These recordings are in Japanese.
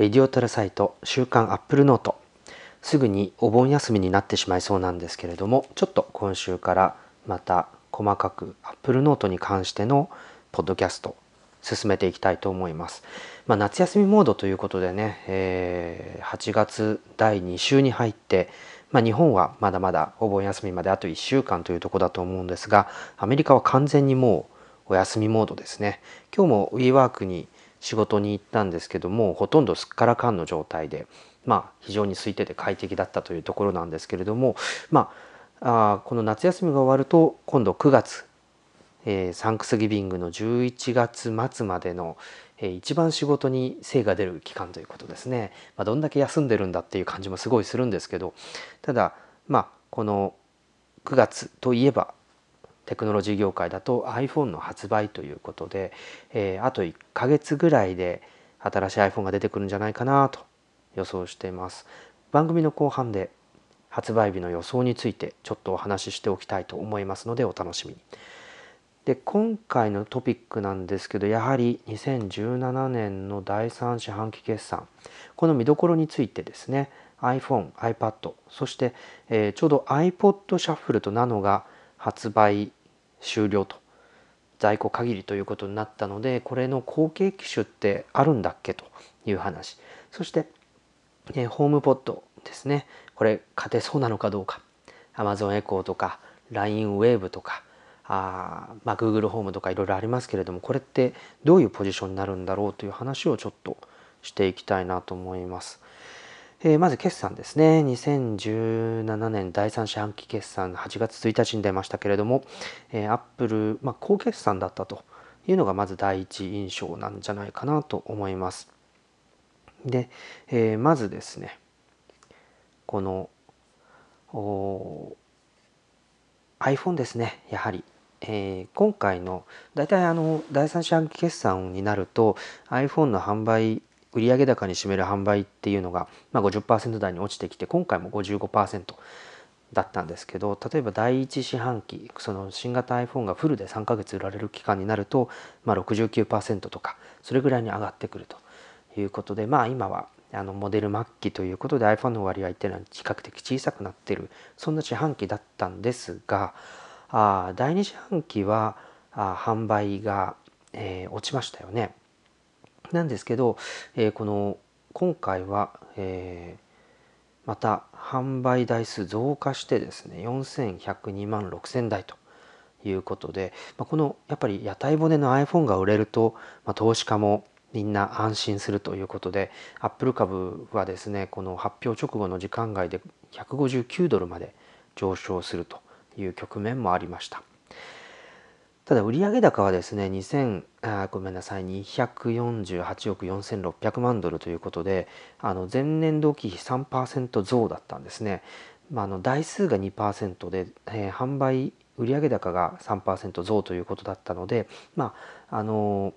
レディオタルサイト週刊アップルノートすぐにお盆休みになってしまいそうなんですけれどもちょっと今週からまた細かくアップルノートに関してのポッドキャスト進めていきたいと思います。まあ、夏休みモードということでね、えー、8月第2週に入って、まあ、日本はまだまだお盆休みまであと1週間というとこだと思うんですがアメリカは完全にもうお休みモードですね。今日も WeWork に仕事に行ったんですけどもほとんどすっからかんの状態でまあ非常に空いてて快適だったというところなんですけれどもまああこの夏休みが終わると今度9月、えー、サンクスギビングの11月末までの、えー、一番仕事に精が出る期間ということですね、まあ、どんだけ休んでるんだっていう感じもすごいするんですけどただまあこの9月といえばテクノロジー業界だと iPhone の発売ということで、えー、あと1ヶ月ぐらいで新しい iPhone が出てくるんじゃないかなと予想しています。番組の後半で発売日の予想についてちょっとお話ししておきたいと思いますのでお楽しみに。で今回のトピックなんですけどやはり2017年の第3四半期決算。この見どころについてですね。iPhone、iPad そして、えー、ちょうど iPod シャッフルとナノが発売終了と。在庫限りということになったのでこれの後継機種ってあるんだっけという話。そして、えー、ホームポットですね。これ勝てそうなのかどうか。Amazon エコーとか LINE ウェーブとかあ、まあ、Google ホームとかいろいろありますけれどもこれってどういうポジションになるんだろうという話をちょっとしていきたいなと思います。えー、まず決算ですね。2017年第3四半期決算8月1日に出ましたけれども、えー、アップル、まあ、高決算だったというのがまず第一印象なんじゃないかなと思います。で、えー、まずですね、この iPhone ですね、やはり。えー、今回の大体あの第3四半期決算になると iPhone の販売売上高に占める販売っていうのが、まあ、50%台に落ちてきて今回も55%だったんですけど例えば第1四半期その新型 iPhone がフルで3ヶ月売られる期間になると、まあ、69%とかそれぐらいに上がってくるということでまあ今はあのモデル末期ということで iPhone の割合っていうのは比較的小さくなってるそんな四半期だったんですがあ第2四半期はあ販売が、えー、落ちましたよね。なんですけど、えー、この今回は、えー、また販売台数増加してですね4102万6000台ということで、まあ、このやっぱり屋台骨の iPhone が売れると、まあ、投資家もみんな安心するということでアップル株はですねこの発表直後の時間外で159ドルまで上昇するという局面もありました。ただ売上高はですね2000あごめんなさい248億4600万ドルということであの前年同期比3%増だったんですね、まあ、の台数が2%で、えー、販売売上高が3%増ということだったのでまああの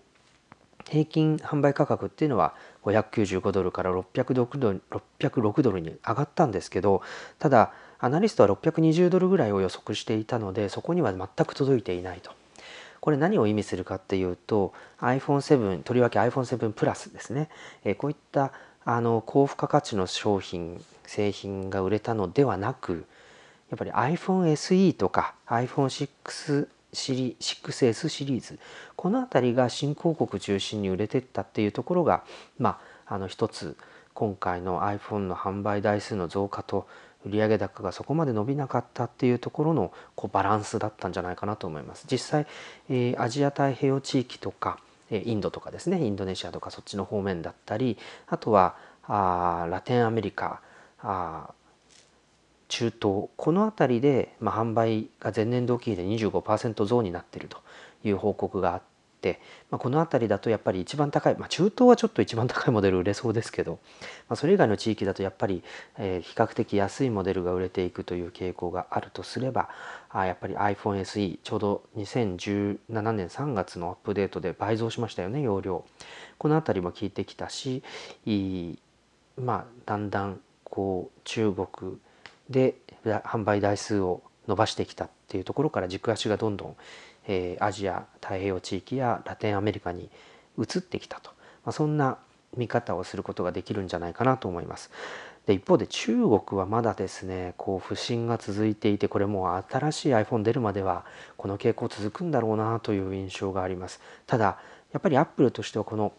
平均販売価格っていうのは595ドルから606ドル ,606 ドルに上がったんですけどただアナリストは620ドルぐらいを予測していたのでそこには全く届いていないと。これ何を意味するかっていうと iPhone7 とりわけ iPhone7 プラスですね、えこういったあの高付加価値の商品製品が売れたのではなくやっぱり iPhone SE とか iPhone6 シリ 6S シリーズこの辺りが新興国中心に売れてったっていうところがまああの一つ今回の iPhone の販売台数の増加と売上高がそこまで伸びなかったっていうところのこうバランスだったんじゃないかなと思います。実際、えー、アジア太平洋地域とか、えー、インドとかですねインドネシアとかそっちの方面だったりあとはあラテンアメリカあ中東この辺りで、まあ、販売が前年同期比で25%増になっているという報告があっ、まあ、この辺りだとやっぱり一番高い、まあ、中東はちょっと一番高いモデル売れそうですけど、まあ、それ以外の地域だとやっぱり、えー、比較的安いモデルが売れていくという傾向があるとすればあやっぱり iPhone SE ちょうど2017年3月のアップデートで倍増しましたよね容量。この辺りも効いてきたしまあだんだんこう中国で販売台数を伸ばしてきたっていうところから軸足がどんどんえー、アジア太平洋地域やラテンアメリカに移ってきたと、まあ、そんな見方をすることができるんじゃないかなと思います。で一方で中国はまだですねこう不振が続いていてこれもう新しい iPhone 出るまではこの傾向続くんだろうなという印象がありますただやっぱりアップルとしてはこの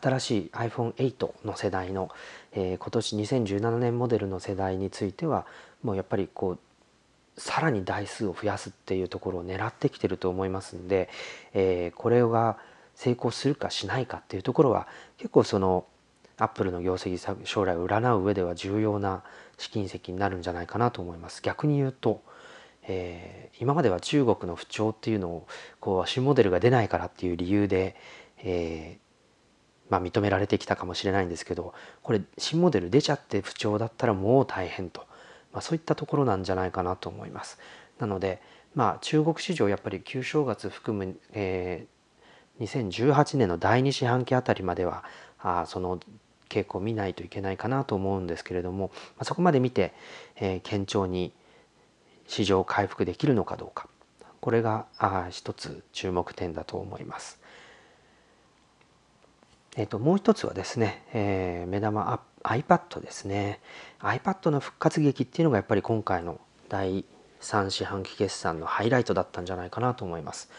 新しい iPhone8 の世代の、えー、今年2017年モデルの世代についてはもうやっぱりこうさらに台数を増やすっていうところを狙ってきてると思いますんで、えー、これが成功するかしないかっていうところは結構そのアップルの業績将来を占う上では重要な試金石になるんじゃないかなと思います。逆に言うと、えー、今までは中国の不調っていうのをこう新モデルが出ないからっていう理由で、えー、まあ、認められてきたかもしれないんですけどこれ新モデル出ちゃって不調だったらもう大変と、まあ、そういったところなんじゃないかなと思います。なので、まあ、中国市場やっぱり旧正月含む、えー、2018年の第2四半期あたりまではあその傾向を見ないといけないかなと思うんですけれども、まあ、そこまで見て、えー、堅調に市場回復できるのかどうかこれがあ一つ注目点だと思います。えー、ともう一つはですね、えー、目玉アッ iPad ですね。iPad の復活劇っていうのがやっぱり今回の第3四半期決算のハイライトだったんじゃないかなと思います。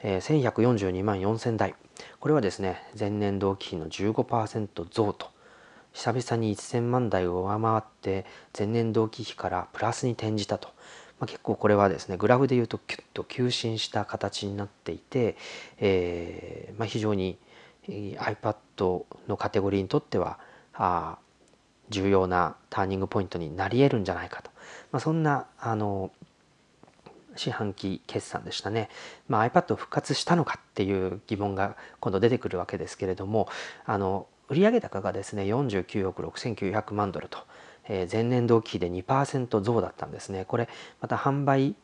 えー、1142万4000台。これはですね前年同期比の15%増と。久々に1000万台を上回って前年同期比からプラスに転じたと、まあ、結構これはですねグラフでいうとキュッと急進した形になっていて、えーまあ、非常に iPad のカテゴリーにとってはあ重要なターニングポイントになり得るんじゃないかと、まあ、そんなあの四半期決算でしたね、まあ、iPad 復活したのかっていう疑問が今度出てくるわけですけれどもあの売上高がですね49億6900万ドルと、えー、前年同期比で2%増だったんですね。これまた販売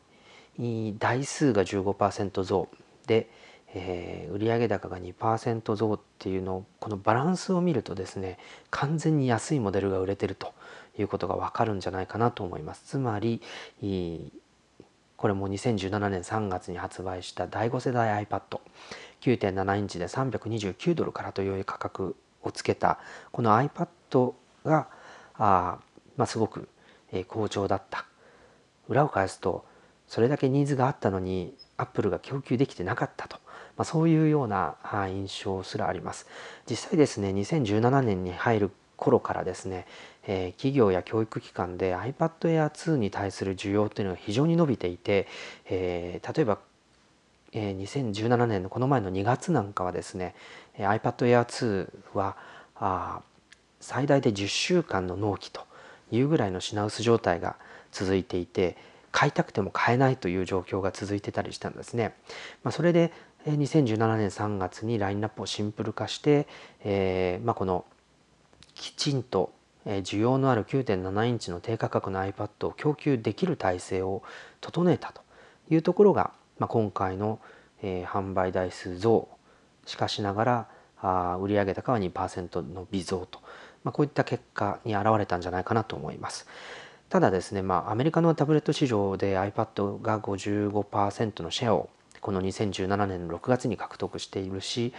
台数が15%増で、えー、売上高が2%増っていうのこのバランスを見るとですね完全に安いモデルが売れてるということがわかるんじゃないかなと思います。つまりこれも2017年3月に発売した第5世代 iPad9.7 インチで329ドルからという価格をつけたこの iPad があ、まあ、すごく好調だった。裏を返すとそれだけニーズがあったのにアップルが供給できてなかったと、まあ、そういうような印象すらあります実際ですね2017年に入る頃からですねえー、企業や教育機関で iPad Air 2に対する需要というのが非常に伸びていて、えー、例えば、えー、2017年のこの前の2月なんかはですね iPad Air 2はあ最大で10週間の納期というぐらいの品薄状態が続いていて買いたくても買えないという状況が続いてたりしたんですね。まあ、それで2017年3月にラインナップをシンプル化して、えーまあ、このきちんと需要のある9.7インチの低価格の iPad を供給できる体制を整えたというところが、まあ、今回の、えー、販売台数増しかしながらあ売上高は2%の微増と、まあ、こういった結果に表れたんじゃないかなと思います。ただですね、まあ、アメリカのタブレット市場で iPad が55%のシェアをこの2017年の6月に獲得しているし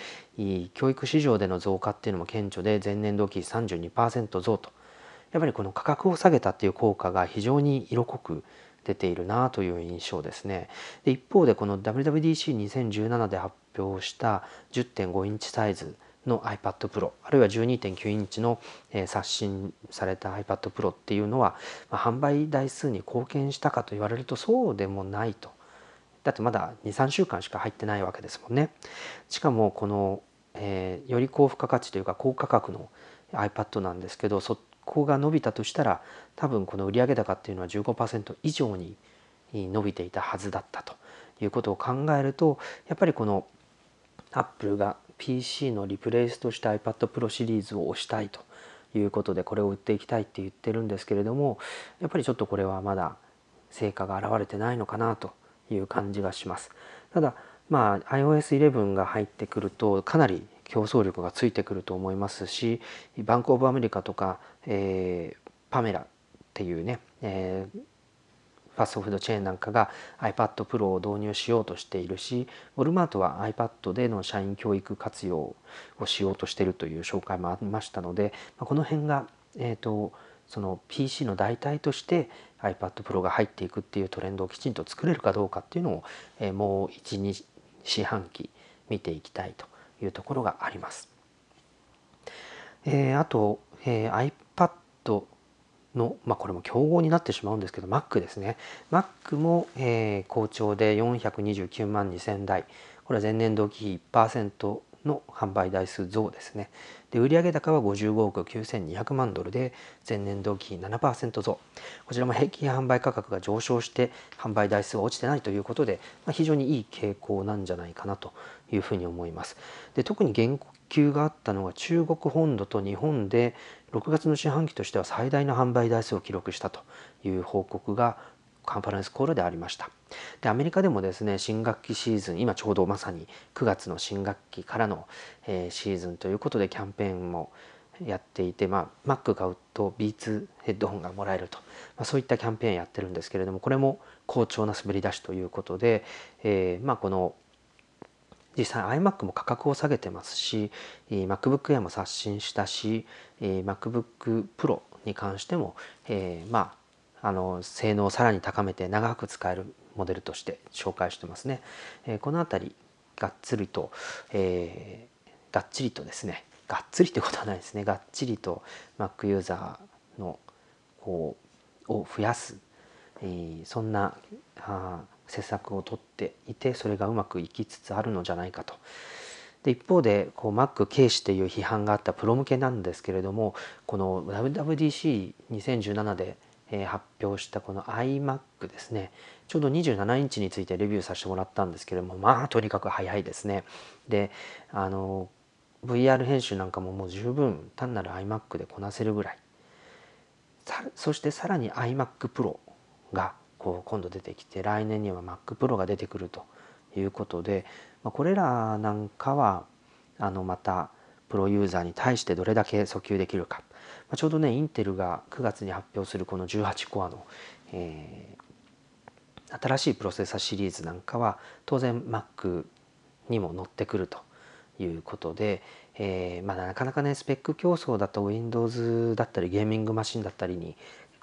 教育市場での増加っていうのも顕著で前年同期32%増とやっぱりこの価格を下げたっていう効果が非常に色濃く出ているなという印象ですね。で一方でこの WWDC2017 で発表した10.5インチサイズの iPad Pro あるいは12.9インチの、え刷新された iPad Pro っていうのは、まあ、販売台数に貢献したかと言われるとそうでもないとだってまだ23週間しか入ってないわけですもんね。しかもこの、えー、より高付加価値というか高価格の iPad なんですけどそこが伸びたとしたら多分この売上高っていうのは15%以上に伸びていたはずだったということを考えるとやっぱりこのアップルが PC のリプレイスとして iPad Pro シリーズを推したいということでこれを売っていきたいって言ってるんですけれどもやっぱりちょっとこれはまだ成果が現れてないのかなという感じがします。ただまあ iOS11 が入ってくるとかなり競争力がついてくると思いますしバンク・オブ・アメリカとか、えー、パメラっていうね、えー、ファストフードチェーンなんかが iPad Pro を導入しようとしているしウォルマートは iPad での社員教育活用をしようとしているという紹介もありましたのでこの辺が、えーと、その PC の代替として iPad Pro が入っていくっていうトレンドをきちんと作れるかどうかっていうのを、えー、もう12四半期見ていきたいというところがあります。えー、あと、えー、iPad の、まあ、これも競合になってしまうんですけど Mac ですね Mac も、えー、好調で429万2000台これは前年同期比1%の販売台数増ですね。で売上高は55億9200万ドルで前年同期比7%増。こちらも平均販売価格が上昇して販売台数は落ちてないということで、まあ、非常にいい傾向なんじゃないかなというふうに思います。で特に言及があったのが中国本土と日本で6月の四半期としては最大の販売台数を記録したという報告がカンファレンスコールでありました。でアメリカでもですね新学期シーズン今ちょうどまさに9月の新学期からの、えー、シーズンということでキャンペーンもやっていて、まあ、Mac 買うと B2 ヘッドホンがもらえると、まあ、そういったキャンペーンやってるんですけれどもこれも好調な滑り出しということで、えー、まあこの実際 iMac も価格を下げてますし MacBook Air も刷新したし MacBook Pro に関しても、えー、まああの性能をさらに高めて長く使えるモデルとして紹介してますね。えー、この辺りがっつりと、えー、がっちりとですねがっつりってことはないですねがっちりと Mac ユーザーのこうを増やす、えー、そんなあ施策をとっていてそれがうまくいきつつあるのじゃないかと。で一方でこう Mac 軽視という批判があったプロ向けなんですけれどもこの WWDC2017 で発表したこの iMac ですね。ちょうど27インチについてレビューさせてもらったんですけれどもまあとにかく早いですね。であの VR 編集なんかももう十分単なる iMac でこなせるぐらい。そしてさらに iMac Pro がこう今度出てきて来年には Mac Pro が出てくるということで、ま、これらなんかはあのまたプロユーザーに対してどれだけ訴求できるか、まあ、ちょうどねインテルが9月に発表するこの18コアの、えー、新しいプロセッサシリーズなんかは当然 Mac にも乗ってくるということで、えー、まあ、なかなかねスペック競争だと Windows だったりゲーミングマシンだったりに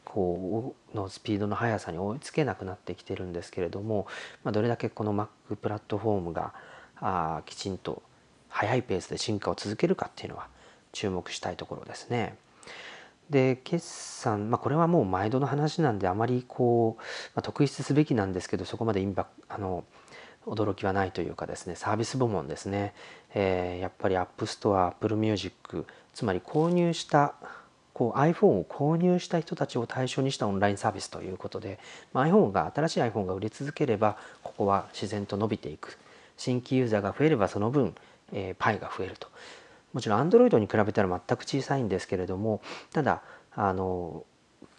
こうのスピードの速さに追いつけなくなってきてるんですけれども、まあ、どれだけこの Mac プラットフォームがあきちんと速いペースで進化を続けるかっていうのは注目したいところですね。で決算、まあ、これはもう毎度の話なんであまりこう、まあ、特筆すべきなんですけどそこまでインパあの驚きはないというかですねサービス部門ですね、えー、やっぱり App Store、Apple Music つまり購入したこう iPhone を購入した人たちを対象にしたオンラインサービスということで、まあ、iPhone が新しい iPhone が売れ続ければここは自然と伸びていく。新規ユーザーが増えればその分、えー、パイが増えると。もちろん Android に比べたら全く小さいんですけれどもただあの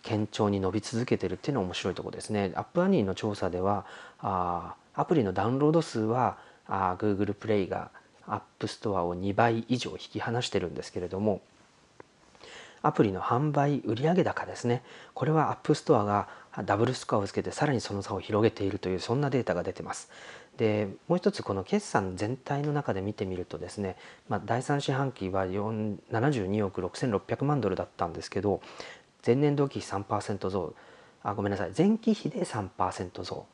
堅調に伸び続けてるっていうのは面白いところですね。アップアニーの調査ではあアプリのダウンロード数はあ Google プレイが App Store を2倍以上引き離してるんですけれどもアプリの販売売上高ですねこれは App Store がダブルスコアをつけてさらにその差を広げているというそんなデータが出てますでもう一つこの決算全体の中で見てみるとですね、まあ、第3四半期は72億6600万ドルだったんですけど前年同期比3%増。あごめんなさい。前期比で3%増。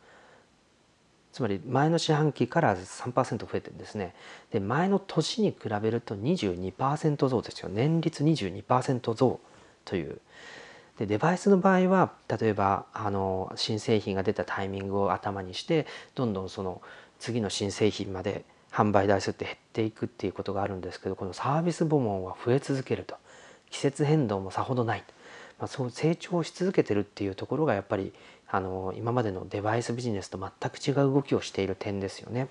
つまり前の四半期から3%増えてるんですね。で前の年に比べると22%増ですよ。年率22%増という。でデバイスの場合は例えばあの新製品が出たタイミングを頭にしてどんどんその次の新製品まで販売台数って減っていくっていうことがあるんですけどこのサービス部門は増え続けると季節変動もさほどない、まあ、そう成長し続けてるっていうところがやっぱりあの今までのデバイスビジネスと全く違う動きをしている点ですよね。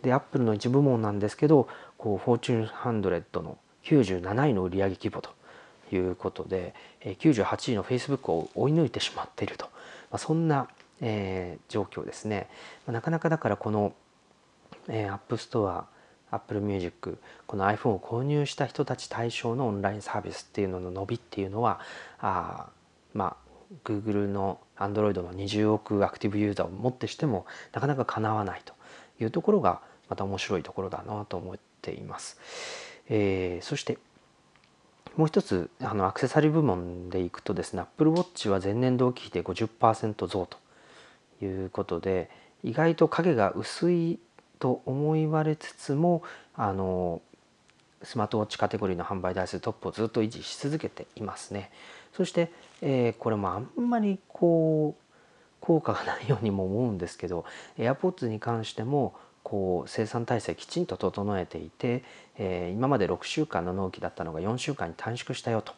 でアップルの一部門なんですけどこうフォーチュン100の97位の売上規模ということで98位の Facebook を追い抜いてしまっていると、まあ、そんな、えー、状況ですね。まあ、なかなかだからこの、えー、 App Store Apple Music この iPhone を購入した人たち対象のオンラインサービスっていうのの伸びっていうのはあまあ Google の Android の20億アクティブユーザーをもってしてもなかなかかなわないというところがまた面白いところだなと思っています。えー、そしてもう一つあのアクセサリー部門でいくとですね Apple Watch は前年同期比で50%増ということで意外と影が薄いと思いわれつつもあのスマートウォッチカテゴリーの販売台数トップをずっと維持し続けていますね。そして、えー、これもあんまりこう効果がないようにも思うんですけど AirPods に関してもこう生産体制きちんと整えていて、えー、今まで6週間の納期だったのが4週間に短縮したよと、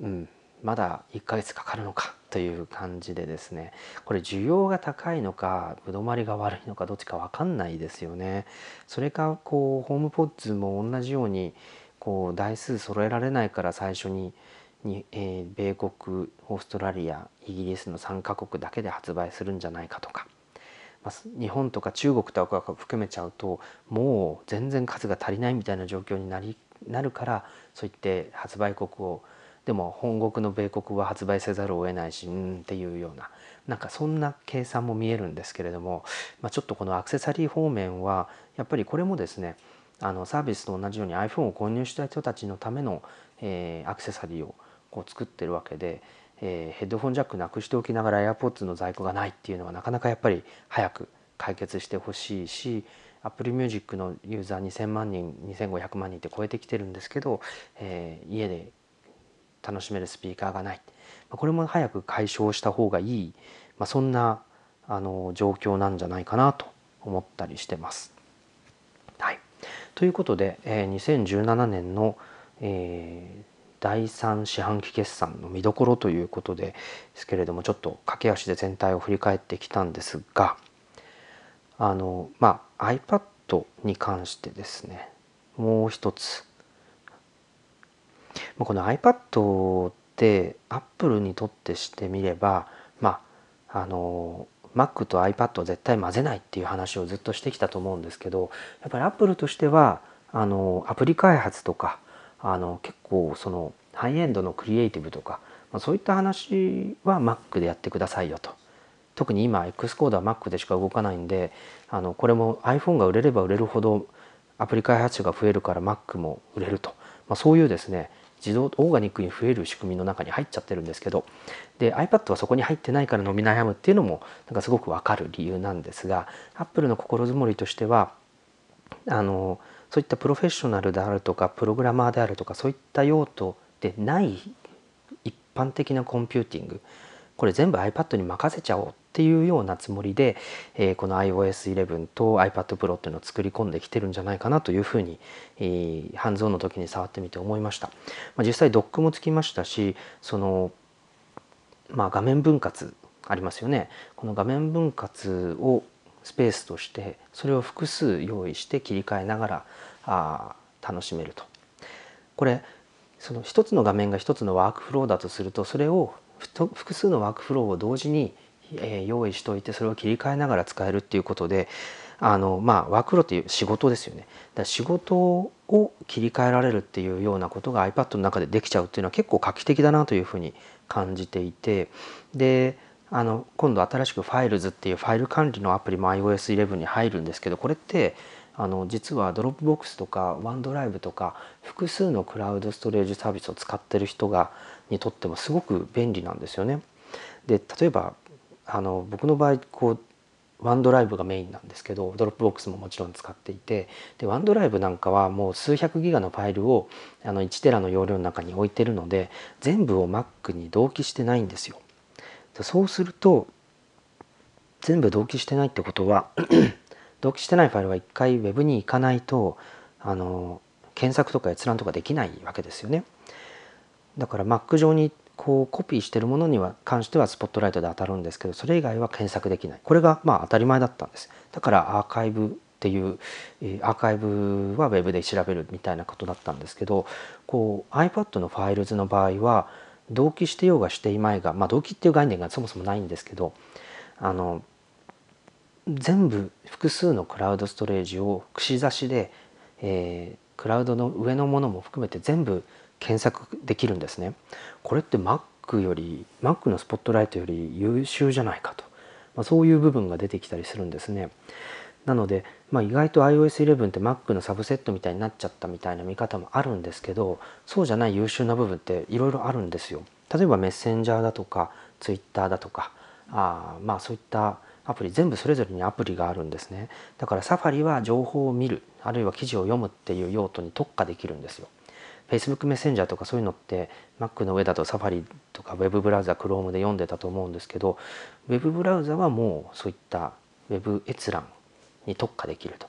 うん、まだ1ヶ月かかるのかという感じでですね。これ需要が高いのかぶどまりが悪いのかどっちか分かんないですよね。それかこうホームポッズも同じようにこう台数揃えられないから最初にに、えー、米国オーストラリアイギリスの3カ国だけで発売するんじゃないかとか。日本とか中国とか含めちゃうともう全然数が足りないみたいな状況になりなるからそういって発売国をでも本国の米国は発売せざるを得ないしうんっていうようななんかそんな計算も見えるんですけれども、まあ、ちょっとこのアクセサリー方面はやっぱりこれもですねあのサービスと同じように iPhone を購入した人たちのための、えー、アクセサリーをこう作ってるわけでえー、ヘッドフォンジャックなくしておきながら AirPods の在庫がないっていうのはなかなかやっぱり早く解決してほしいし Apple Music のユーザー2000万人2500万人って超えてきてるんですけど、えー、家で楽しめるスピーカーがない。これも早く解消した方がいい、まあ、そんなあの状況なんじゃないかなと思ったりしてます。はい、ということで、えー、2017年の、えー、第3四半期決算の見どころということですけれどもちょっと駆け足で全体を振り返ってきたんですがあのまあ iPad に関してですねもう一つ。この iPad ってアップルにとってしてみればまああの Mac と iPad を絶対混ぜないっていう話をずっとしてきたと思うんですけどやっぱり Apple としてはあのアプリ開発とかあの結構そのハイエンドのクリエイティブとか、まあ、そういった話は Mac でやってくださいよと。特に今 X コードは Mac でしか動かないんであのこれも iPhone が売れれば売れるほどアプリ開発者が増えるから Mac も売れると、まあ、そういうですね自動オーガニックに増える仕組みの中に入っちゃってるんですけどで iPad はそこに入ってないから伸び悩むっていうのもなんかすごくわかる理由なんですが Apple の心づもりとしてはあのそういったプロフェッショナルであるとかプログラマーであるとかそういった用途でない一般的なコンピューティング。これ全部 iPad に任せちゃおうっていうようなつもりで、えー、この iOS11 と iPad Pro っていうのを作り込んできてるんじゃないかなというふうに、えー、ハンズオンの時に触ってみて思いました、まあ、実際ドックもつきましたしその、まあ、画面分割ありますよね。この画面分割をスペースとしてそれを複数用意して切り替えながらあ楽しめると。これその一つの画面が一つのワークフローだとするとそれを複数のワークフローを同時に、え用意しておいてそれを切り替えながら使えるっていうことであのまあワークフローっていう仕事ですよね。だ仕事を切り替えられるっていうようなことが iPad の中でできちゃうっていうのは結構画期的だなというふうに感じていてであの今度新しく Files っていうファイル管理のアプリも iOS11 に入るんですけどこれってあの実は Dropbox とか OneDrive とか複数のクラウドストレージサービスを使ってる人がにとってもすごく便利なんですよね。で例えばあの僕の場合こう OneDrive がメインなんですけど Dropbox ももちろん使っていてで OneDrive なんかはもう数百ギガのファイルをあの1テラの容量の中に置いてるので全部を Mac に同期してないんですよ。そうすると全部同期してないってことは 同期してないファイルは一回 Web に行かないとあの検索とか閲覧とかできないわけですよね。だから Mac 上にこうコピーしてるものには関してはスポットライトで当たるんですけどそれ以外は検索できないこれがまあ当たり前だったんですだからアーカイブっていうアーカイブは Web で調べるみたいなことだったんですけどこう iPad のファイルズの場合は同期してようがしていまいがまあ同期っていう概念がそもそもないんですけどあの全部複数のクラウドストレージを串刺しで、えー、クラウドの上のものも含めて全部検索できるんですね。これって Mac Mac より Mac のスポットライトより優秀じゃないかと、まあ、そういう部分が出てきたりするんですね。なので、まあ、意外と iOS11 って Mac のサブセットみたいになっちゃったみたいな見方もあるんですけどそうじゃない優秀な部分っていろいろあるんですよ。例えばメッセンジャーだとか Twitter だとかあまあそういったアプリ全部それぞれにアプリがあるんですねだからサファリは情報を見るあるいは記事を読むっていう用途に特化できるんですよ Facebook メッセンジャーとかそういうのって Mac の上だとサファリとか Web ブラウザ Chrome で読んでたと思うんですけど Web ブラウザはもうそういった Web 閲覧に特化できると。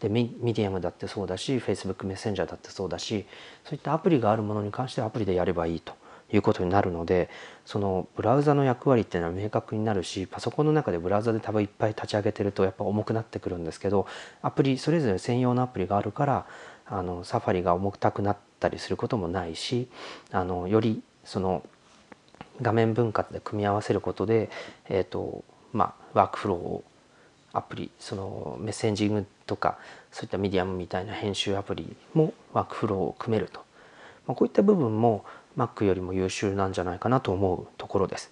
でミディアムだってそうだし Facebook メッセンジャーだってそうだしそういったアプリがあるものに関してはアプリでやればいいということになるのでそのブラウザの役割っていうのは明確になるしパソコンの中でブラウザで多分いっぱい立ち上げてるとやっぱ重くなってくるんですけどアプリそれぞれ専用のアプリがあるからあの Safari が重たくなったりすることもないしあのよりその画面分割で組み合わせることで、えーとまあ、ワークフローをアプリそのメッセンジングとかそういったミディアムみたいな編集アプリもワークフローを組めると、まあ、こういった部分も Mac よりも優秀なんじゃないかなと思うところです。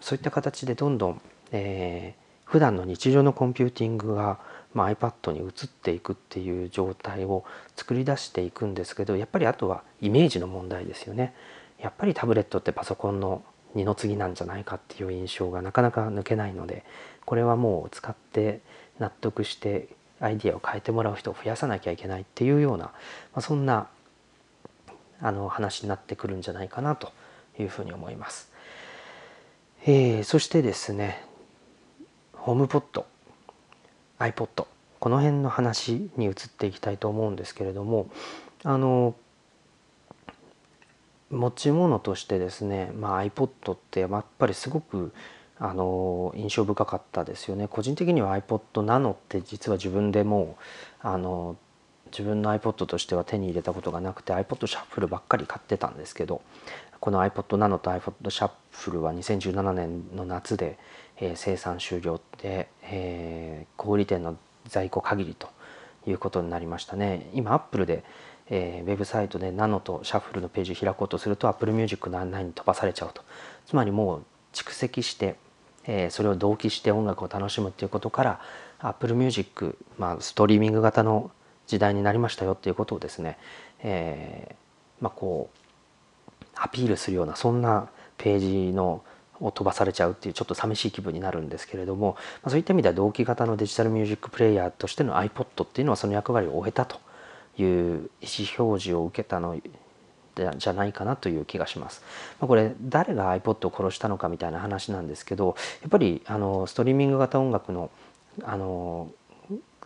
そういった形でどんどん、えー、普段の日常のコンピューティングが、まあ、iPad に移っていくっていう状態を作り出していくんですけどやっぱりあとはイメージの問題ですよね。やっぱりタブレットってパソコンの二の次なんじゃないかっていう印象がなかなか抜けないのでこれはもう使って納得してアイディアを変えてもらう人を増やさなきゃいけないっていうような、まあ、そんなあの話になってくるんじゃないかなというふうに思います。えー、そしてですねホームポット iPod この辺の話に移っていきたいと思うんですけれどもあの持ち物としてですね、まあ、iPod ってやっぱりすごくあの印象深かったですよね。個人的には iPod Nano って実は自分でもうあの自分の iPod としては手に入れたことがなくて iPod シャッフルばっかり買ってたんですけどこの iPod Nano と iPod シャッフルは2017年の夏で、えー、生産終了で、えー、小売店の在庫限りということになりましたね。今 Apple で、えー、ウェブサイトで Nano とシャッフルのページを開こうとすると Apple Music の案内に飛ばされちゃうと。つまりもう蓄積して、えー、それを同期して音楽を楽しむっていうことから Apple Music、まあ、ストリーミング型の時代になりましたよっていうことをですね、えー、まあ、こうアピールするようなそんなページのを飛ばされちゃうっていうちょっと寂しい気分になるんですけれども、まあ、そういった意味では同期型のデジタルミュージックプレイヤーとしての iPod っていうのはその役割を終えたという意思表示を受けたのじゃないかなという気がします。まあ、これ誰が iPod を殺したのかみたいな話なんですけどやっぱりあのストリーミング型音楽のあの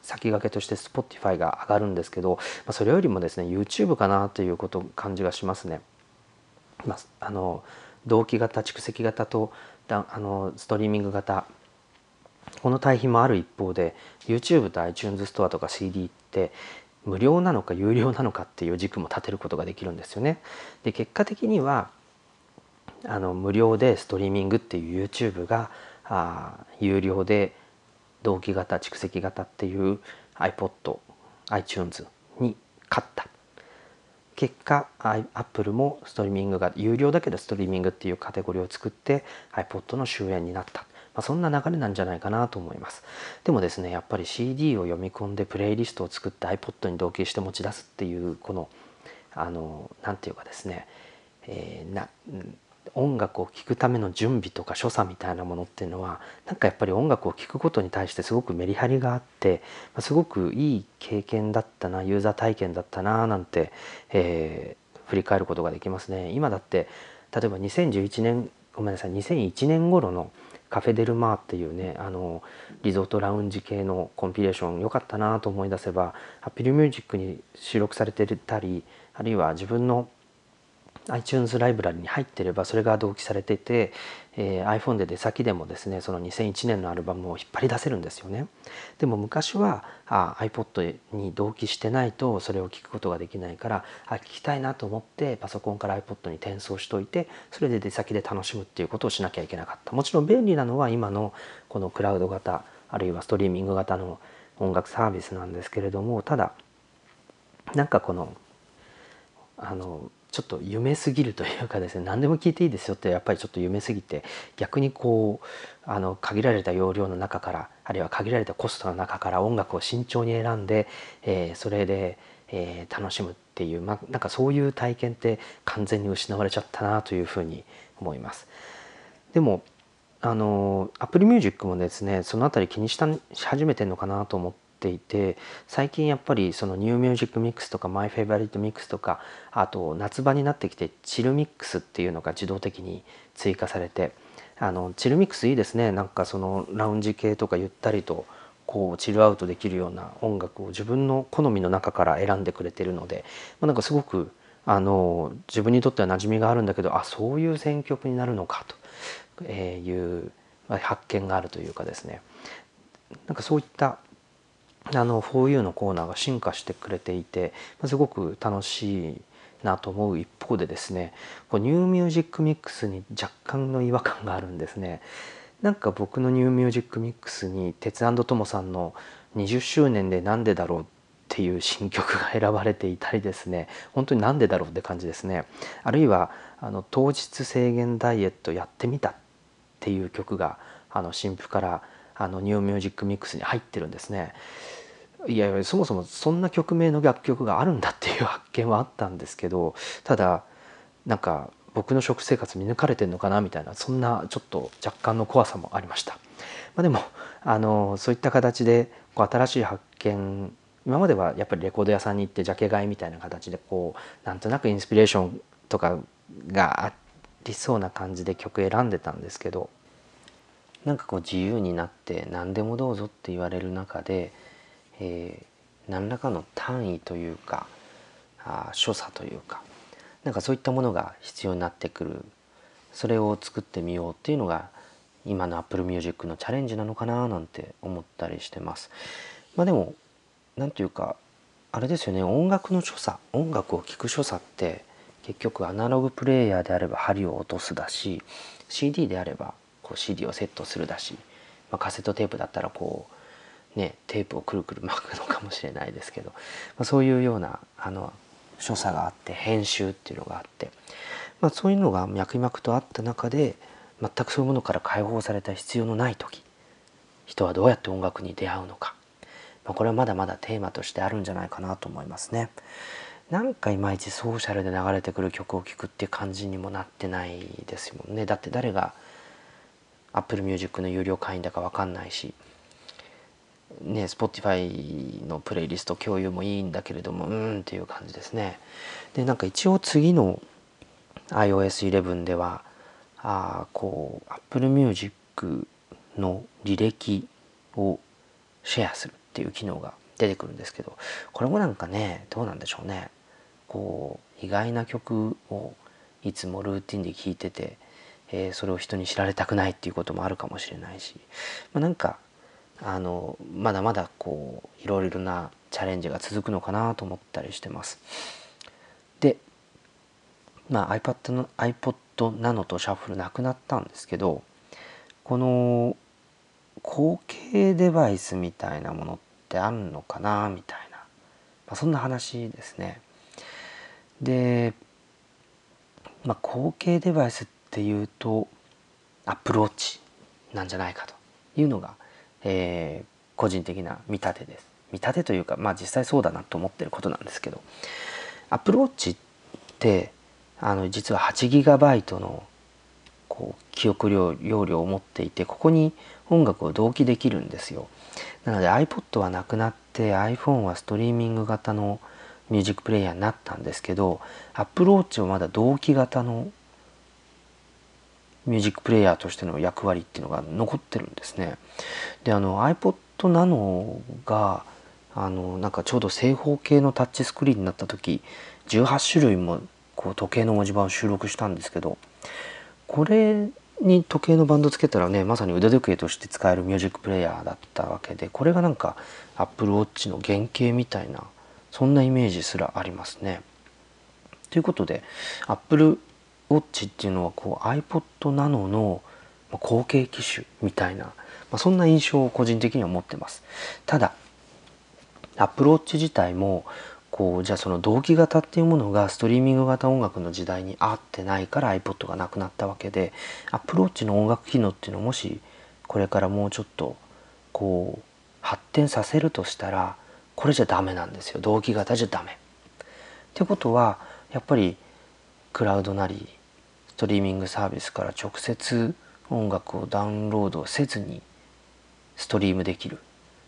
先駆けとして Spotify が上がるんですけど、まあ、それよりもですね YouTube かなということ感じがしますね。まあ、あの同期型蓄積型とあのストリーミング型この対比もある一方で YouTube と iTunes ストアとか CD って無料なのか有料なのかっていう軸も立てることができるんですよね。で結果的にはあの無料でストリーミングっていう YouTube があ有料で同期型蓄積型っていう iPod、iTunes に勝った結果 Apple もストリーミングが有料だけどストリーミングっていうカテゴリーを作って iPod の終焉になった、まあ、そんな流れなんじゃないかなと思いますでもですねやっぱり CD を読み込んでプレイリストを作って iPod に同期して持ち出すっていうこのあの何て言うかですね、えー、な音楽を聴くための準備とか所作みたいなものっていうのはなんかやっぱり音楽を聴くことに対してすごくメリハリがあってすごくいい経験だったなユーザー体験だったななんて、えー、振り返ることができますね。今だって例えば2011年ごめんなさい2001年頃のカフェ・デル・マーっていうねあのリゾートラウンジ系のコンピレーション良かったなと思い出せばハッピルミュージックに収録されてたりあるいは自分の iTunes ライブラリに入ってればそれが同期されてて、えー、iPhone で出先でもですねその2001年のアルバムを引っ張り出せるんですよね。でも昔はあ iPod に同期してないとそれを聞くことができないからあ聞きたいなと思ってパソコンから iPod に転送しといてそれで出先で楽しむっていうことをしなきゃいけなかった。もちろん便利なのは今のこのクラウド型あるいはストリーミング型の音楽サービスなんですけれどもただなんかこのあのちょっと夢すぎるというかですね何でも聞いていいですよってやっぱりちょっと夢すぎて逆にこうあの限られた容量の中からあるいは限られたコストの中から音楽を慎重に選んで、えー、それで、えー、楽しむっていう、まあ、なんかそういう体験って完全に失われちゃったなというふうに思います。でもあの Apple Music もですねその辺り気にしたし始めてるのかなと思っていて最近やっぱりその New Music Mix とか My Favorites Mix とかあと夏場になってきて Chill Mix っていうのが自動的に追加されてあの Chill Mix いいですね。なんかそのラウンジ系とかゆったりとこう chill out できるような音楽を自分の好みの中から選んでくれてるので、まあ、なんかすごくあの自分にとっては馴染みがあるんだけどあそういう選曲になるのかという発見があるというかですね。なんかそういったあの 4U のコーナーが進化してくれていてすごく楽しいなと思う一方でですねこう New Music Mix に若干の違和感があるんですね。なんか僕の New Music Mix に鉄トモさんの20周年でなんでだろうっていう新曲が選ばれていたりですね本当になんでだろうって感じですねあるいはあの当日制限ダイエットやってみたっていう曲があの新譜からあのニューミュージックミックスに入ってるんですね。いやいやそもそもそんな曲名の楽曲があるんだっていう発見はあったんですけどただなんか僕の食生活見抜かれてんのかなみたいなそんなちょっと若干の怖さもありました。まあ、でもあのそういった形でこう新しい発見今まではやっぱりレコード屋さんに行ってジャケ買いみたいな形でこうなんとなくインスピレーションとかがありそうな感じで曲選んでたんですけどなんかこう自由になって何でもどうぞって言われる中で、えー、何らかの単位というかあ所作というかなんかそういったものが必要になってくるそれを作ってみようっていうのが今の Apple Music のチャレンジなのかななんて思ったりしてます。まあでも何ていうかあれですよね音楽の所作音楽を聴く所作って結局アナログプレーヤーであれば針を落とすだし CD であればこう CD をセットするだし、まあ、カセットテープだったらこうねテープをくるくる巻くのかもしれないですけど、まあ、そういうようなあの所作があって編集っていうのがあって、まあ、そういうのが脈々とあった中で全くそういうものから解放された必要のない時人はどうやって音楽に出会うのか、まあ、これはまだまだテーマとしてあるんじゃないかなと思いますね。なんかいまいちソーシャルで流れてくる曲を聴くって感じにもなってないですもんねだって誰が Apple Music の有料会員だか分かんないしね Spotify のプレイリスト共有もいいんだけれどもうーんっていう感じですね。でなんか一応次の iOS11 ではあこう Apple Music の履歴をシェアするっていう機能が出てくるんですけどこれもなんかねどうなんでしょうね。こう意外な曲をいつもルーティンで聴いてて、えー、それを人に知られたくないっていうこともあるかもしれないし、まあ、なんかあのまだまだこういろいろなチャレンジが続くのかなと思ったりしてます。で、まあ、iPad の iPod Nano とシャッフルなくなったんですけどこの後継デバイスみたいなものってあるのかなみたいな、まあ、そんな話ですね。で、まあ、後継デバイスっていうとアップルウォッチなんじゃないかというのが、えー、個人的な見立てです。見立てというか、まあ、実際そうだなと思ってることなんですけどアップルウォッチってあの実は 8GB のこう記憶量容量を持っていてここに音楽を同期できるんですよ。なので iPod はなくなって iPhone はストリーミング型のミュージックプレイヤーになったんですけど Apple Watch はまだ同期型のミュージックプレイヤーとしての役割っていうのが残ってるんですね。であの iPod Nano があのなんかちょうど正方形のタッチスクリーンになった時18種類もこう時計の文字盤を収録したんですけどこれに時計のバンドつけたらねまさに腕時計として使えるミュージックプレーヤーだったわけでこれがなんか Apple Watch の原型みたいなそんなイメージすらありますね。ということで Apple Watch っていうのはこう iPod Nano の後継機種みたいな、まあ、そんな印象を個人的には持ってます。ただ Apple Watch 自体もこうじゃあその同期型っていうものがストリーミング型音楽の時代に合ってないから iPod がなくなったわけでアプローチの音楽機能っていうのをもしこれからもうちょっとこう発展させるとしたらこれじゃダメなんですよ同期型じゃダメ。ってことはやっぱりクラウドなりストリーミングサービスから直接音楽をダウンロードせずにストリームできる。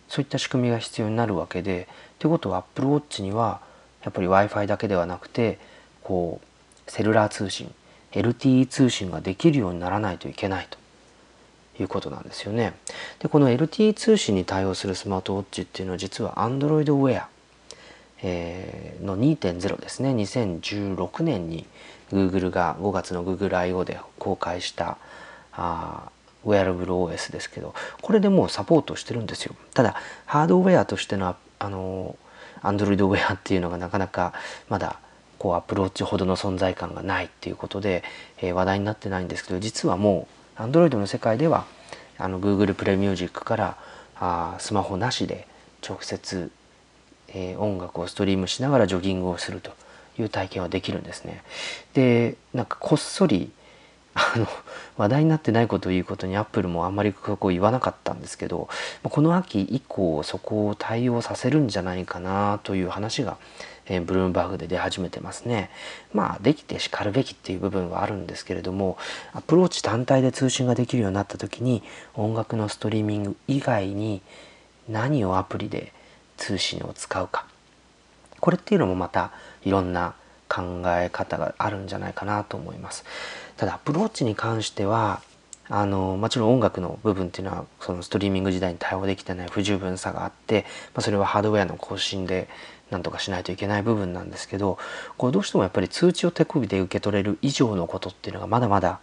そういった仕組みが必要になるわけでということは Apple Watch にはやっぱり w i f i だけではなくてこうセルラー通信 LTE 通信ができるようにならないといけないと。いうことなんですよね。でこの LTE 通信に対応するスマートウォッチっていうのは実は Android Wear、え、の2.0ですね。2016年に Google が5月の GoogleIO で公開したあウェアラブル OS ですけどこれでもうサポートしてるんですよ。ただハードウェアとしてのあの Android ウェアっていうのがなかなかまだこうアプローチほどの存在感がないっていうことで、えー、話題になってないんですけど実はもう Android の世界ではあの Google プレイミュージックからあスマホなしで直接、えー、音楽をストリームしながらジョギングをすると。いう体験はできるんですね。でなんかこっそりあの 話題になってないことを言うことにアップルもあんまりこを言わなかったんですけどこの秋以降そこを対応させるんじゃないかなという話が、えー、ブルームバーグで出始めてますね。まあできてしかるべきっていう部分はあるんですけれどもアプローチ単体で通信ができるようになった時に音楽のストリーミング以外に何をアプリで通信を使うかこれっていうのもまたいろんな考え方があるんじゃないかなと思います。ただアプローチに関してはあのもちろん音楽の部分っていうのはそのストリーミング時代に対応できてない不十分さがあって、まあ、それはハードウェアの更新でなんとかしないといけない部分なんですけどこうどうしてもやっぱり通知を手首で受け取れる以上のことっていうのがまだまだ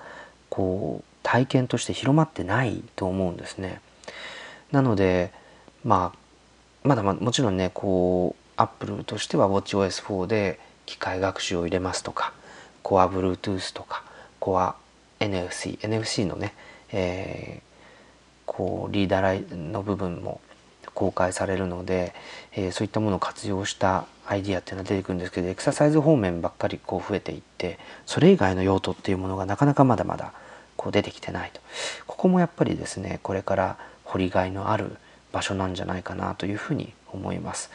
こう体験として広まってないと思うんですね。なのでまあまだまもちろんねこうアップルとしては WatchOS4 で機械学習を入れますとか Core Bluetooth とか Core NFC NFC のね、えー、こうリーダーライの部分も公開されるので、えー、そういったものを活用したアイディアっていうのは出てくるんですけどエクササイズ方面ばっかりこう増えていってそれ以外の用途っていうものがなかなかまだまだこう出てきてないとここもやっぱりですねこれから掘りがいのある場所なんじゃないかなというふうに思います。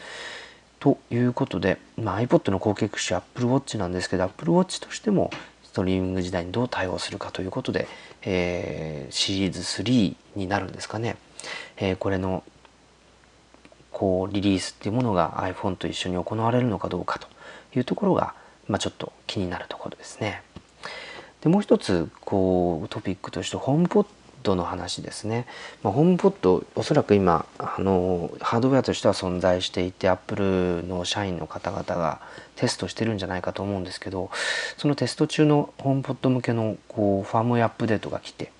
ということで、まあ、iPod の後継機種 Apple Watch なんですけど Apple Watch としてもストリーミング時代にどう対応するかということで、えー、シリーズ3になるんですかね、えー、これのこうリリースっていうものが iPhone と一緒に行われるのかどうかというところが、まあ、ちょっと気になるところですね。でもう一つこうトピックとしてホームポッドの話ですね、まあ、ホームポッドおそらく今あのハードウェアとしては存在していてアップルの社員の方々がテストしてるんじゃないかと思うんですけどそのテスト中のホームポッド向けのこうファームウェアアップデートが来て、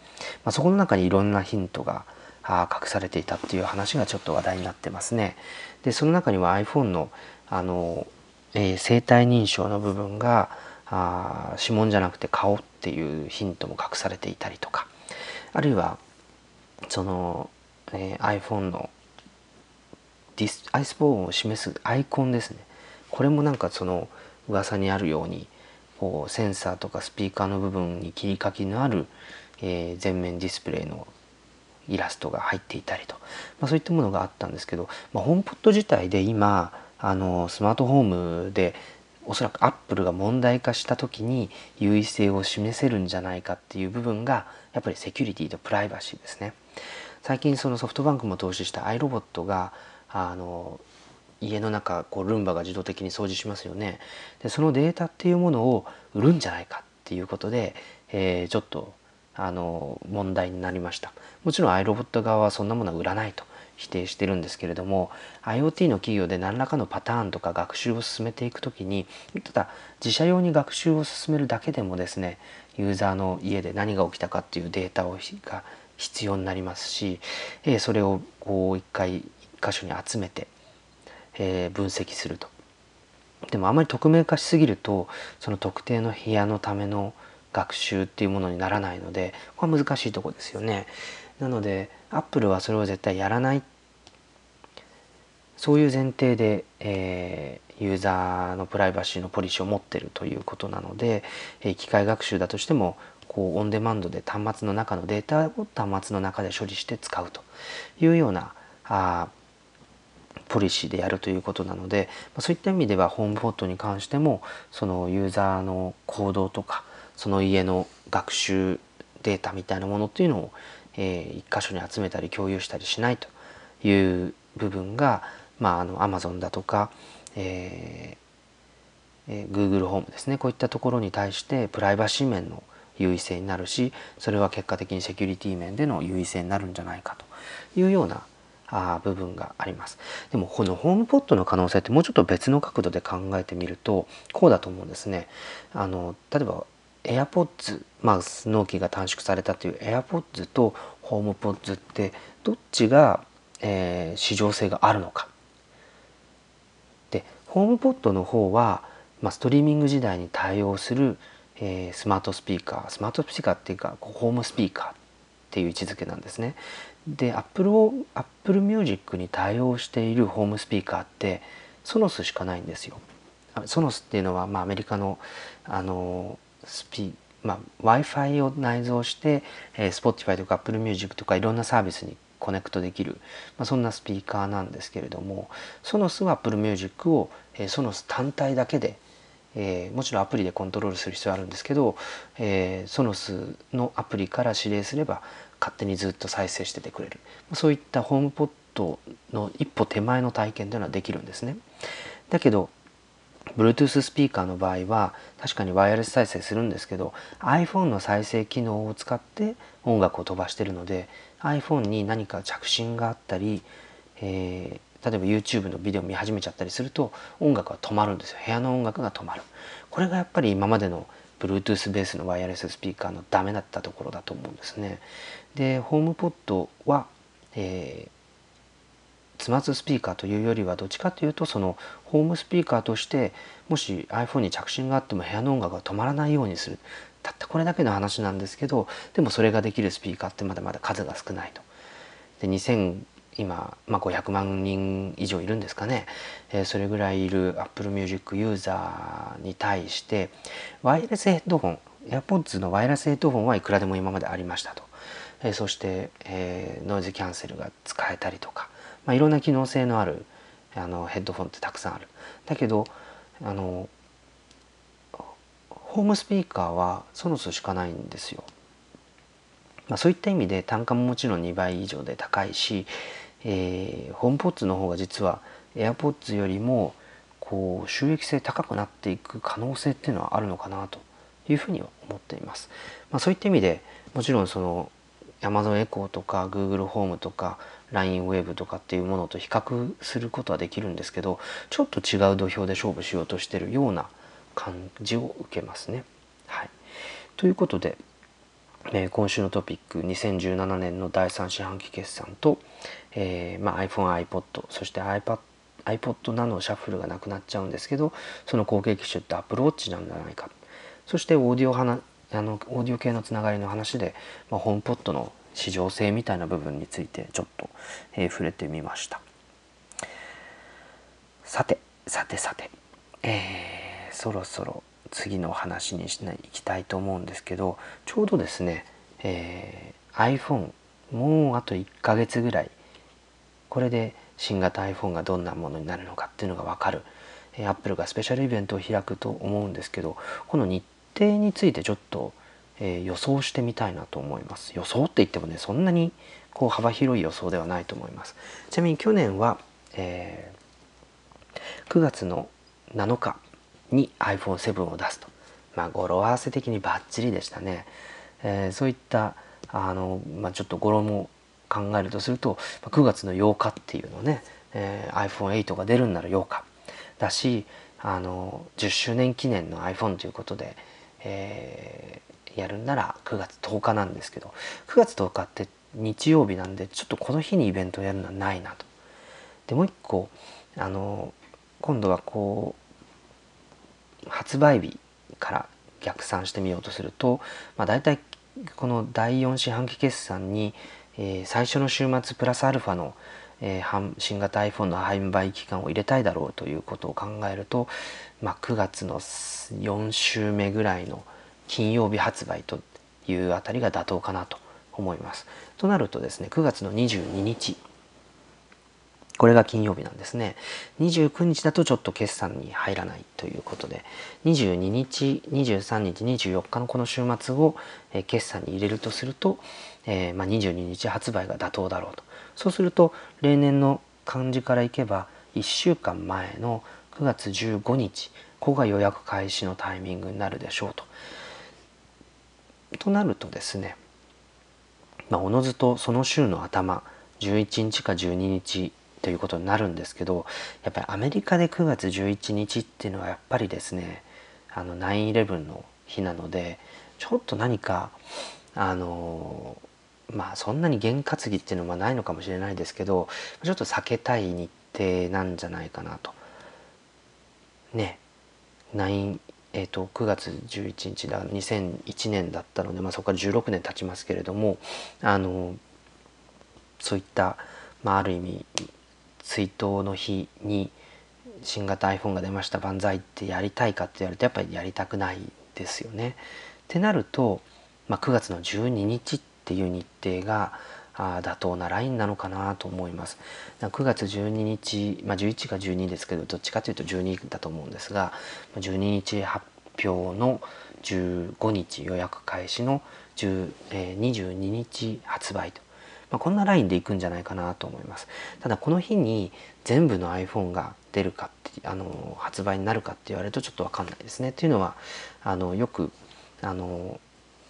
まあ、そこの中にいろんなヒントが隠されていたっていう話がちょっと話題になってますね。でその中には iPhone のあの、えー、生体認証の部分があ指紋じゃなくて顔っていうヒントも隠されていたりとかあるいはその、えー、iPhone のディスアイスボーンを示すアイコンですね。これもなんかその噂にあるようにこうセンサーとかスピーカーの部分に切り欠きのある、えー、全面ディスプレイのイラストが入っていたりと、まあ、そういったものがあったんですけど、まあ、ホームポット自体で今あのスマートフォームでおそらくアップルが問題化した時に優位性を示せるんじゃないかっていう部分がやっぱりセキュリティとプライバシーですね。最近そのソフトバンクも投資した iRobot があの家の中こうルンバが自動的に掃除しますよね。でそのデータっていうものを売るんじゃないかっていうことで、えー、ちょっとあの問題になりました。もちろん iRobot 側はそんなものは売らないと。否定してるんですけれども IoT の企業で何らかのパターンとか学習を進めていく時にただ自社用に学習を進めるだけでもですねユーザーの家で何が起きたかっていうデータをが必要になりますし、えそれをこう一回一箇所に集めて、え分析すると。でもあまり匿名化しすぎるとその特定の部屋のための学習っていうものにならないのでこれは難しいとこですよね。なのでアップルはそれを絶対やらない。そういう前提で、えー、ユーザーのプライバシーのポリシーを持ってるということなので、えー、機械学習だとしてもこうオンデマンドで端末の中のデータを端末の中で処理して使うというようなあポリシーでやるということなのでまそういった意味ではホームポットに関してもそのユーザーの行動とかその家の学習データみたいなものっていうのを、えー、一箇所に集めたり共有したりしないという部分が、まあ、あの Amazon だとか、えーえー、Google ホームですね。こういったところに対してプライバシー面の優位性になるしそれは結果的にセキュリティ面での優位性になるんじゃないかというようなあ部分があります。でもこのホームポットの可能性ってもうちょっと別の角度で考えてみるとこうだと思うんですね。あの例えば AirPods まあ納期が短縮されたという AirPods とホームポッズってどっちが、えー、市場性があるのか。でホームポットの方は、まあ、ストリーミング時代に対応する、えー、スマートスピーカー。スマートスピーカーっていうかホームスピーカーっていう位置づけなんですね。で Apple, Apple Music に対応しているホームスピーカーってソノスしかないんですよ。ソノスっていうのは、まあ、アメリカのあのスピまあ、w i f i を内蔵して、えー、Spotify とか Apple Music とかいろんなサービスにコネクトできる、まあ、そんなスピーカーなんですけれどもソノスは Apple Music を、えー、ソノス単体だけで、えー、もちろんアプリでコントロールする必要あるんですけど、えー、ソノスのアプリから指令すれば勝手にずっと再生しててくれるそういったホームポットの一歩手前の体験というのはできるんですね。だけど Bluetooth スピーカーの場合は確かにワイヤレス再生するんですけど iPhone の再生機能を使って音楽を飛ばしてるので iPhone に何か着信があったり、えー、例えば YouTube のビデオ見始めちゃったりすると音楽は止まるんですよ。部屋の音楽が止まる。これがやっぱり今までの Bluetooth ベースのワイヤレススピーカーのダメだったところだと思うんですね。でホームポットは、えー、ツマツスピーカーというよりはどっちかというとそのホームスピーカーとしてもし iPhone に着信があっても部屋の音楽が止まらないようにする。たったこれだけの話なんですけどでもそれができるスピーカーってまだまだ数が少ないと。で2000今、まあ、500万人以上いるんですかね、えー、それぐらいいる Apple Music ユーザーに対してワイヤレスヘッドホン AirPods のワイヤレスヘッドホンはいくらでも今までありましたと、えー、そして、えー、ノイズキャンセルが使えたりとか、まあ、いろんな機能性のあるあのヘッドフォンってたくさんあるだけどあのホームスピーカーはソノスしかないんですよ、まあ、そういった意味で単価ももちろん2倍以上で高いし、えー、ホームポッツの方が実は AirPods よりもこう収益性高くなっていく可能性っていうのはあるのかなというふうには思っています。まあ、そういった意味でもちろんその Amazon エコーとか Google ホームとか LINE ウェーブとかっていうものと比較することはできるんですけどちょっと違う土俵で勝負しようとしてるような感じを受けますね。はい、ということで、えー、今週のトピック2017年の第3四半期決算と、えーまあ、iPhone、iPod そして iPad iPod ナノシャッフルがなくなっちゃうんですけどその後継機種って Apple Watch なんじゃないかそしてオーディオあのオーディオ系のつながりの話で、まあ、ホームポットの市場性みたいな部分についてちょっと、えー、触れてみました。さてさてさて、えー、そろそろ次の話にしないきたいと思うんですけどちょうどですね、えー、iPhone もうあと1ヶ月ぐらい。これで新型 iPhone がどんなものになるのかっていうのが分かる、えー、Apple がスペシャルイベントを開くと思うんですけどこの日程についてちょっと、えー、予想してみたいなと思います。予想って言ってもねそんなにこう幅広い予想ではないと思います。ちなみに去年は、えー、9月の7日に iPhone7 を出すと。まあ語呂合わせ的にバッチリでしたね、えー、そういったあの、まあ、ちょっと語呂も考えるとすると9月の8日っていうのね、えー、iPhone8 が出るんなら8日。だしあの10周年記念の iPhone ということで、えー、やるなら9月10日なんですけど9月10日って日曜日なんでちょっとこの日にイベントをやるのはないなと。でもう一個あの今度はこう発売日から逆算してみようとすると、まあ、大体この第4四半期決算に、えー、最初の週末プラスアルファの、えー、新型 iPhone の販売期間を入れたいだろうということを考えると、まあ、9月の4週目ぐらいの金曜日発売というあたりが妥当かなと思います。となるとですね9月の22日これが金曜日なんですね29日だとちょっと決算に入らないということで22日23日24日のこの週末を、決算に入れるとすると、えー、まあ、22日発売が妥当だろうとそうすると例年の感じからいけば1週間前の9月15日ここが予約開始のタイミングになるでしょうと。となるとですねまあ、おのずとその週の頭11日か12日ということになるんですけどやっぱりアメリカで9月11日っていうのはやっぱりですねあの9-11の日なのでちょっと何かあのまあそんなに験担ぎっていうのはないのかもしれないですけどちょっと避けたい日程なんじゃないかなと。ね9えーと、9月11日だ2001年だったので、まあ、そこから16年経ちますけれどもあのそういった、まあ、ある意味追悼の日に新型 iPhone が出ました万歳ってやりたいかって言われるとやっぱりやりたくないですよね。ってなると、まあ、9月の12日っていう日程があ妥当なラインなのかなと思います。9月12日、まあ、11か12ですけどどっちかというと12だと思うんですが12日発表の15日予約開始の10、えー、22日発売と、まあ、こんなラインでいくんじゃないかなと思います。ただこの日に全部の iPhone が出るかってあの発売になるかって言われるとちょっと分かんないですね。というのはあのよくあの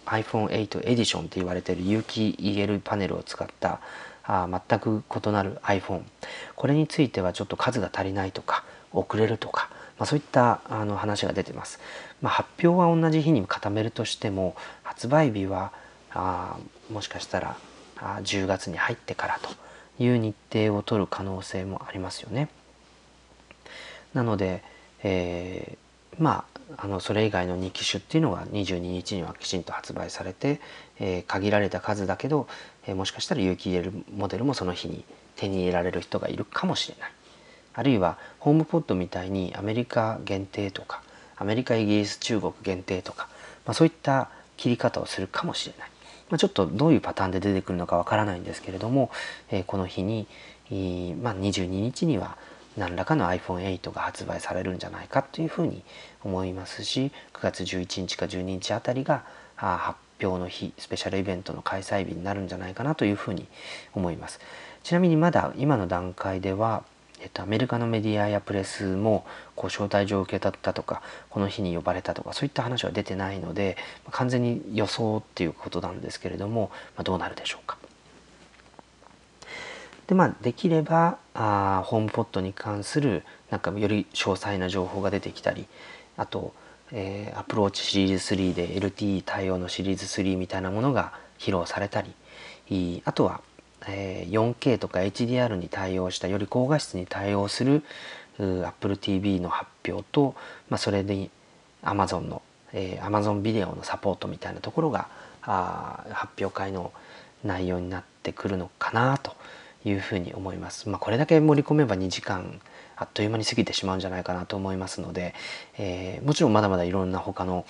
iPhone8 エディションって言われている有機 EL パネルを使ったあ全く異なる iPhone これについてはちょっと数が足りないとか遅れるとか、まあ、そういったあの話が出てます、まあ、発表は同じ日に固めるとしても発売日はあもしかしたらあ10月に入ってからという日程を取る可能性もありますよね。なので、えー、まああのそれ以外の2機種っていうのが22日にはきちんと発売されて、えー、限られた数だけど、えー、もしかしたら有機 EL モデルもその日に手に入れられる人がいるかもしれない。あるいはホームポッドみたいにアメリカ限定とかアメリカイギリス中国限定とか、まあ、そういった切り方をするかもしれない、まあ、ちょっとどういうパターンで出てくるのかわからないんですけれども、えー、この日に、まあ、22日には何らかの iPhone8 が発売されるんじゃないかというふうに思いますし9月11日か12日あたりが発表の日スペシャルイベントの開催日になるんじゃないかなというふうに思いますちなみにまだ今の段階ではえっと、アメリカのメディアやプレスもこう招待状を受け取ったとかこの日に呼ばれたとかそういった話は出てないので完全に予想っていうことなんですけれども、まあ、どうなるでしょうか。でまあできればあ HomePod に関するなんかより詳細な情報が出てきたりあと、えー、 Apple Watch シリーズ3で LTE 対応のシリーズ3みたいなものが披露されたりあとは、えー、4K とか HDR に対応したより高画質に対応する Apple TV の発表と、まあ、それで Amazon の、えー、Amazon ビデオのサポートみたいなところがあ発表会の内容になってくるのかなというふうに思います。まあ、これだけ盛り込めば2時間あっという間に過ぎてしまうんじゃないかなと思いますので、えー、もちろんまだまだいろんな他の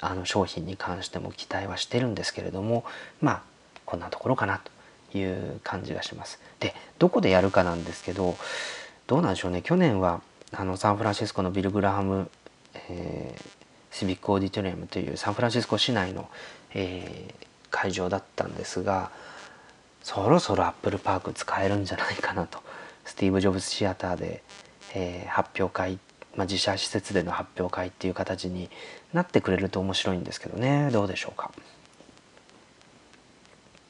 あの商品に関しても期待はしてるんですけれどもまあこんなところかなという感じがします。でどこでやるかなんですけどどうなんでしょうね去年はあのサンフランシスコのビル・グラハム、えー、シビック・オーディトリアムというサンフランシスコ市内の、えー、会場だったんですがそろそろアップルパーク使えるんじゃないかなとスティーブ・ジョブズシアターで、えー、発表会、まあ、自社施設での発表会っていう形になってくれると面白いんですけどね。どうでしょうか。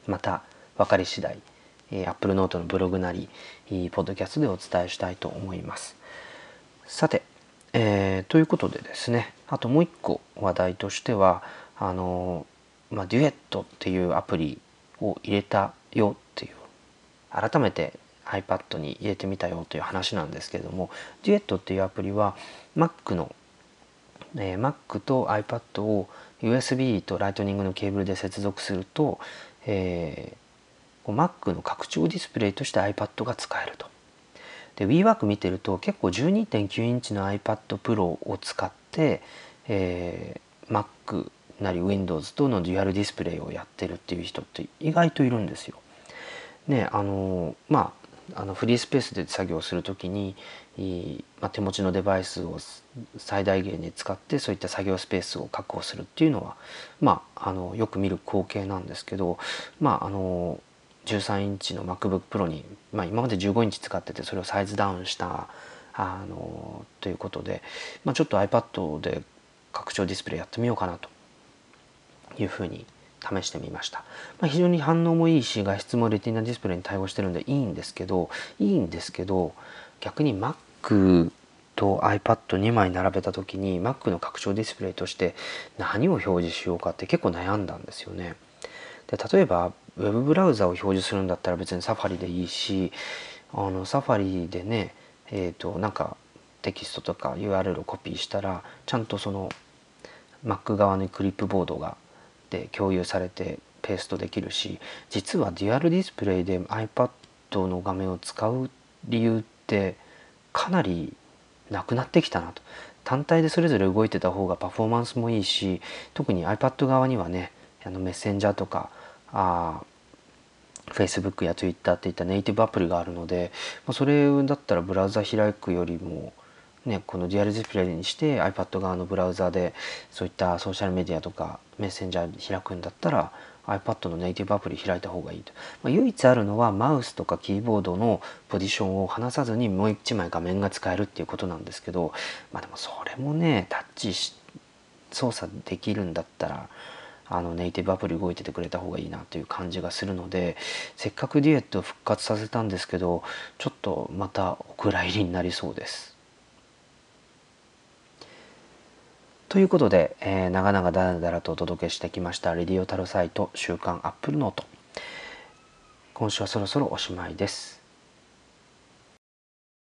また分かり次第、えー、アップルノートのブログなりポッドキャストでお伝えしたいと思います。さて、えー、ということでですねあともう一個話題としてはあのまあ、デュエットっていうアプリを入れたよっていう改めて iPad に入れてみたよという話なんですけれども Duet っていうアプリは Mac の、えー、Mac と iPad を USB とライトニングのケーブルで接続すると、え Mac の拡張ディスプレイとして iPad が使えると。で WeWork 見てると結構12.9インチの iPad Pro を使って、えー、Mac なり Windows とのデュアルディスプレイをやってるっていう人って意外といるんですよ。ねあのまああのフリースペースで作業する時にまあ、手持ちのデバイスを最大限に使ってそういった作業スペースを確保するっていうのは、まあ、あのよく見る光景なんですけど、まあ、あの13インチの MacBookPro に、まあ、今まで15インチ使っててそれをサイズダウンしたあのということで、まあ、ちょっと iPad で拡張ディスプレイやってみようかなというふうに試してみました、まあ、非常に反応もいいし画質もレティナディスプレイに対応してるんでいいんですけどいいんですけど逆に Mac と iPad2 枚並べた時に Mac の拡張ディスプレイとして何を表示しようかって結構悩んだんですよね。で例えば Web ブラウザを表示するんだったら別に Safari でいいしあの Safari でねえっ、ー、となんかテキストとか URL をコピーしたらちゃんとその Mac 側のクリップボードがで共有されてペーストできるし実はデュアルディスプレイで iPad の画面を使う理由ってかなりなくなってきたなと。単体でそれぞれ動いてた方がパフォーマンスもいいし特に iPad 側にはねあのメッセンジャーとかあ Facebook や Twitter っていったネイティブアプリがあるのでそれだったらブラウザ開くよりもね、このデュアルディスプレイにして iPad 側のブラウザでそういったソーシャルメディアとかメッセンジャー開くんだったら iPad のネイティブアプリ開いた方がいいと、まあ、唯一あるのはマウスとかキーボードのポジションを離さずにもう一枚画面が使えるっていうことなんですけどまあでもそれもねタッチ操作できるんだったらあのネイティブアプリ動いててくれた方がいいなという感じがするのでせっかくデュエットを復活させたんですけどちょっとまたお蔵入りになりそうです。ということで、えー、長々だらだらとお届けしてきました「レディオタルサイト週刊アップルノート」今週はそろそろおしまいです。